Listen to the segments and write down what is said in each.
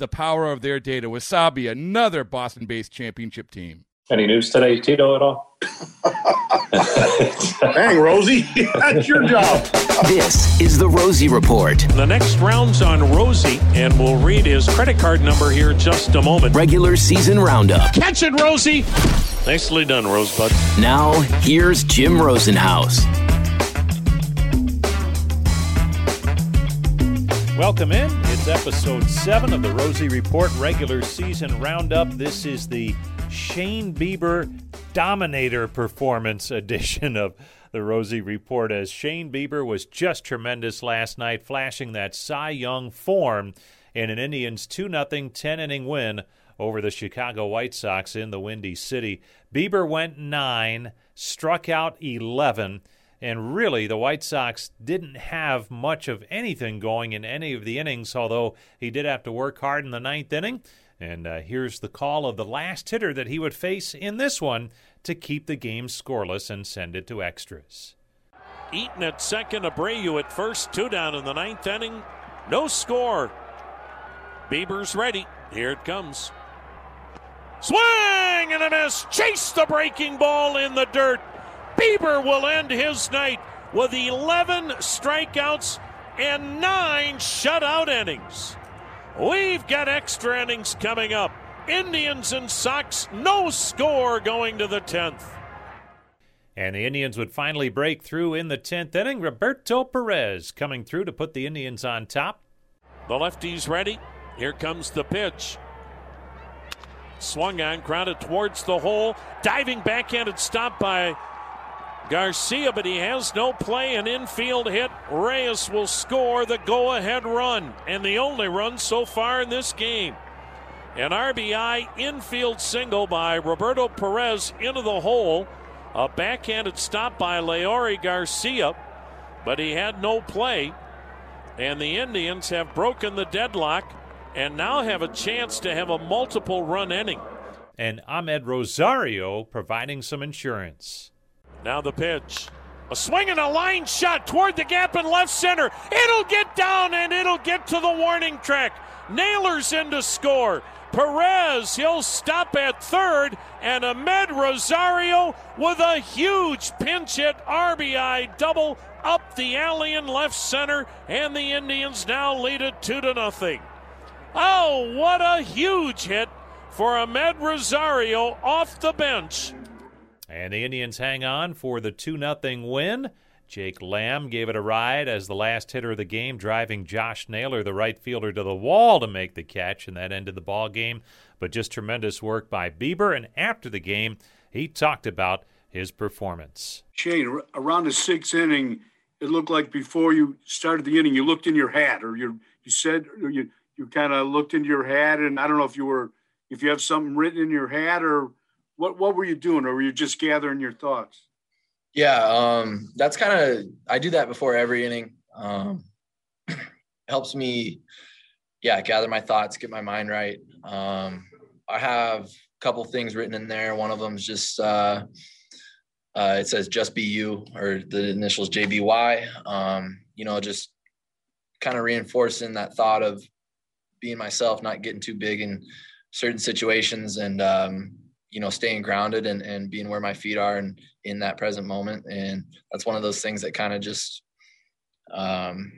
the power of their data. Wasabi, another Boston based championship team. Any news today, Tito, at all? Dang, Rosie, that's your job. This is the Rosie Report. The next round's on Rosie, and we'll read his credit card number here in just a moment. Regular season roundup. Catch it, Rosie! Nicely done, Rosebud. Now, here's Jim Rosenhaus. Welcome in. Episode seven of the Rosie Report regular season roundup. This is the Shane Bieber Dominator performance edition of the Rosie Report. As Shane Bieber was just tremendous last night, flashing that Cy Young form in an Indians 2 0 10 inning win over the Chicago White Sox in the Windy City. Bieber went nine, struck out 11 and really, the White Sox didn't have much of anything going in any of the innings, although he did have to work hard in the ninth inning. And uh, here's the call of the last hitter that he would face in this one to keep the game scoreless and send it to extras. Eaton at second, Abreu at first, two down in the ninth inning. No score. Bieber's ready. Here it comes. Swing and a miss. Chase the breaking ball in the dirt. Bieber will end his night with 11 strikeouts and nine shutout innings. We've got extra innings coming up. Indians and Sox, no score going to the 10th. And the Indians would finally break through in the 10th inning. Roberto Perez coming through to put the Indians on top. The lefty's ready. Here comes the pitch. Swung on, grounded towards the hole. Diving backhanded stop by Garcia, but he has no play. An infield hit. Reyes will score the go ahead run, and the only run so far in this game. An RBI infield single by Roberto Perez into the hole. A backhanded stop by Leury Garcia, but he had no play. And the Indians have broken the deadlock and now have a chance to have a multiple run inning. And Amed Rosario providing some insurance. Now the pitch. A swing and a line shot toward the gap in left center. It'll get down and it'll get to the warning track. Naylor's in to score. Perez, he'll stop at third, and Amed Rosario with a huge pinch hit RBI double up the alley in left center, and the Indians now lead it two to nothing. Oh, what a huge hit for Amed Rosario off the bench. And the Indians hang on for the 2 0 win. Jake Lamb gave it a ride as the last hitter of the game, driving Josh Naylor, the right fielder, to the wall to make the catch, and that ended the ball game. But just tremendous work by Bieber. And after the game, he talked about his performance. Shane, around the sixth inning, it looked like before you started the inning, you looked in your hat, or you you said you you kind of looked into your hat, and I don't know if you were if you have something written in your hat or what what were you doing, or were you just gathering your thoughts? Yeah, um, that's kind of I do that before every inning. Um, helps me, yeah, gather my thoughts, get my mind right. Um, I have a couple things written in there. One of them is just uh, uh, it says "just be you" or the initials JBY. Um, you know, just kind of reinforcing that thought of being myself, not getting too big in certain situations, and um, you know staying grounded and, and being where my feet are and in that present moment and that's one of those things that kind of just um,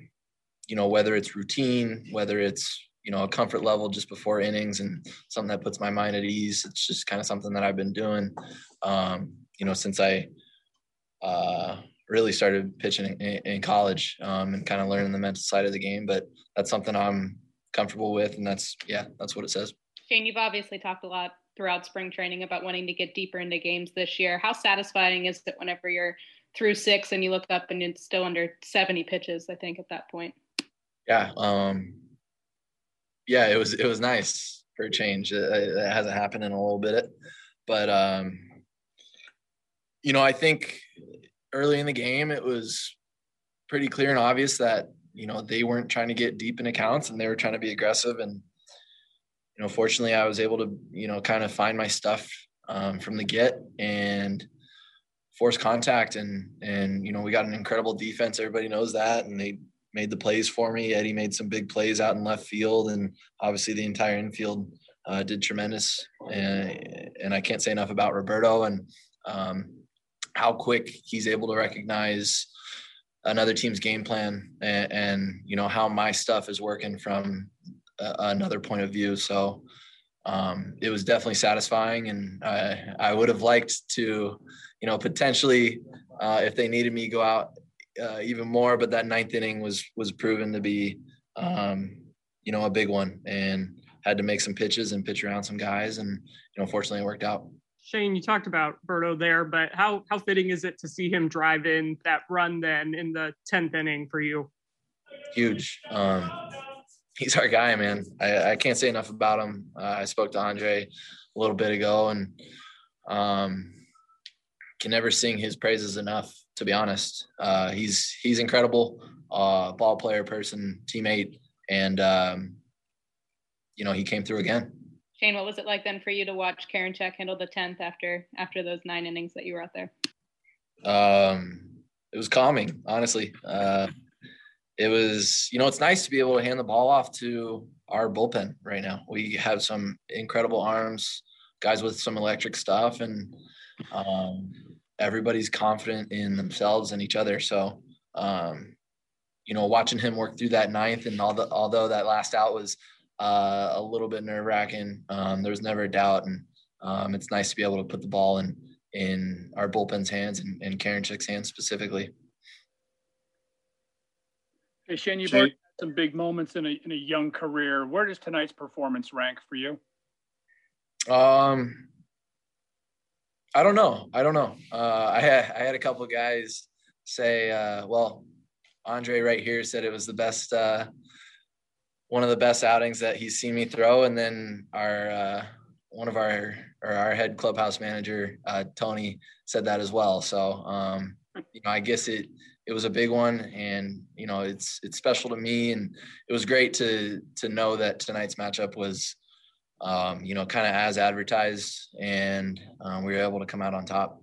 you know, whether it's routine, whether it's you know a comfort level just before innings and something that puts my mind at ease. It's just kind of something that I've been doing, um, you know, since I uh, really started pitching in, in college um, and kind of learning the mental side of the game. But that's something I'm comfortable with, and that's yeah, that's what it says. Shane, you've obviously talked a lot throughout spring training about wanting to get deeper into games this year. How satisfying is it whenever you're through six and you look up and it's still under 70 pitches? I think at that point. Yeah, um, yeah, it was it was nice for a change. It, it hasn't happened in a little bit, but um, you know, I think early in the game it was pretty clear and obvious that you know they weren't trying to get deep in accounts and they were trying to be aggressive and know fortunately i was able to you know kind of find my stuff um, from the get and force contact and and you know we got an incredible defense. Everybody knows that. And they made the plays for me. Eddie made some big plays out in left field. And obviously the entire infield uh, did tremendous. And and i can't say enough about roberto and um, how quick he's able to recognize another team's game plan and, and you know how my stuff is working from another point of view so um, it was definitely satisfying and I, I would have liked to you know potentially uh, if they needed me go out uh, even more but that ninth inning was was proven to be um, you know a big one and had to make some pitches and pitch around some guys and you know fortunately it worked out Shane, you talked about Berto there, but how how fitting is it to see him drive in that run then in the tenth inning for you? Huge. Um, he's our guy, man. I, I can't say enough about him. Uh, I spoke to Andre a little bit ago, and um, can never sing his praises enough. To be honest, uh, he's he's incredible, uh, ball player, person, teammate, and um, you know he came through again. Shane, what was it like then for you to watch Karinchak handle the tenth after after those nine innings that you were out there? Um, it was calming, honestly. Uh, it was, you know, it's nice to be able to hand the ball off to our bullpen right now. We have some incredible arms, guys with some electric stuff, and um, everybody's confident in themselves and each other. So, um, you know, watching him work through that ninth, and all the, although that last out was uh, a little bit nerve wracking. Um, there was never a doubt, and um, it's nice to be able to put the ball in in our bullpen's hands and, and Karinchak's hands specifically. Hey Shane, you've had some big moments in a in a young career. Where does tonight's performance rank for you? Um, I don't know. I don't know. Uh, I had I had a couple guys say, uh, well, Andre right here said it was the best uh, one of the best outings that he's seen me throw. And then our uh, one of our or our head clubhouse manager uh, Tony said that as well. So um, you know, I guess it it was a big one, and you know, it's it's special to me, and it was great to to know that tonight's matchup was. Um, you know, kind of as advertised, and um, we were able to come out on top.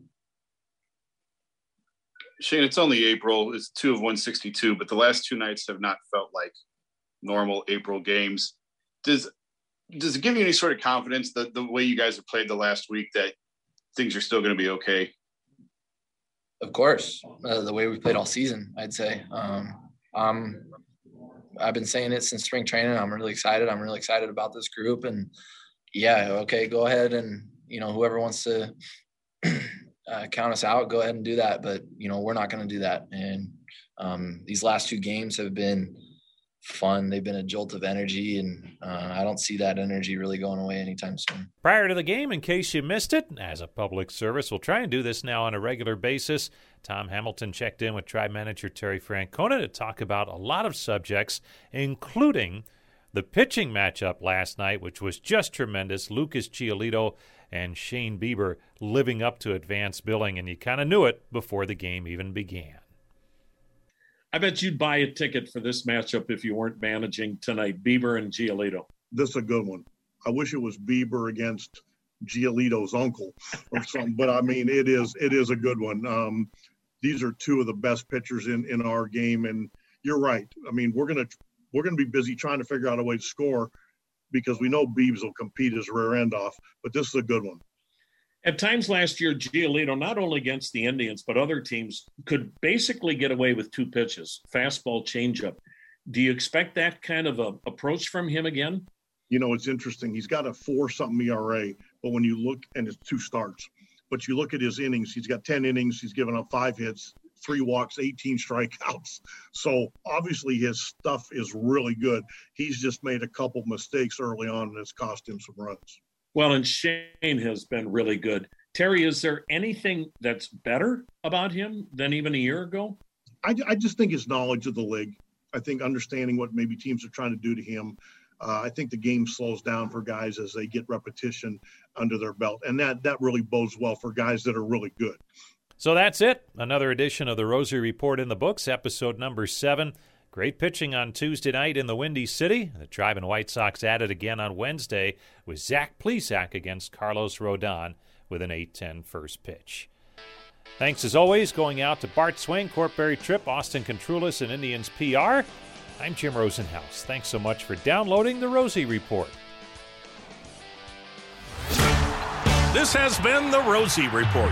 Shane, it's only April. It's two of 162, but the last two nights have not felt like normal April games. Does does it give you any sort of confidence that the way you guys have played the last week that things are still going to be okay? Of course, uh, the way we played all season, I'd say. Um, um, I've been saying it since spring training. I'm really excited. I'm really excited about this group, and yeah, okay, go ahead and you know whoever wants to uh, count us out, go ahead and do that. But you know we're not going to do that. And um, these last two games have been fun. They've been a jolt of energy, and uh, I don't see that energy really going away anytime soon. Prior to the game, in case you missed it, as a public service, we'll try and do this now on a regular basis. Tom Hamilton checked in with Tribe manager Terry Francona to talk about a lot of subjects, including the pitching matchup last night, which was just tremendous. Lucas Giolito and Shane Bieber living up to advanced billing, and you kind of knew it before the game even began. I bet you'd buy a ticket for this matchup if you weren't managing tonight, Bieber and Giolito. This is a good one. I wish it was Bieber against Giolito's uncle or something, but I mean, it is it is a good one. Um, these are two of the best pitchers in in our game, and you're right. I mean, we're gonna we're gonna be busy trying to figure out a way to score because we know Beebs will compete his rear end off, but this is a good one. At times last year, Giolito, not only against the Indians, but other teams, could basically get away with two pitches fastball, changeup. Do you expect that kind of a approach from him again? You know, it's interesting. He's got a four something ERA, but when you look, and it's two starts, but you look at his innings, he's got 10 innings, he's given up five hits, three walks, 18 strikeouts. So obviously his stuff is really good. He's just made a couple mistakes early on and it's cost him some runs. Well, and Shane has been really good. Terry, is there anything that's better about him than even a year ago? I, I just think his knowledge of the league. I think understanding what maybe teams are trying to do to him. Uh, I think the game slows down for guys as they get repetition under their belt, and that that really bodes well for guys that are really good. So that's it. Another edition of the Rosie Report in the books, episode number seven. Great pitching on Tuesday night in the Windy City. The Tribe and White Sox added again on Wednesday with Zach Plesac against Carlos Rodon with an 8-10 first pitch. Thanks as always going out to Bart Swain, Court Berry-Tripp, Austin Contrulis, and Indians PR. I'm Jim Rosenhaus. Thanks so much for downloading the Rosie Report. This has been the Rosie Report.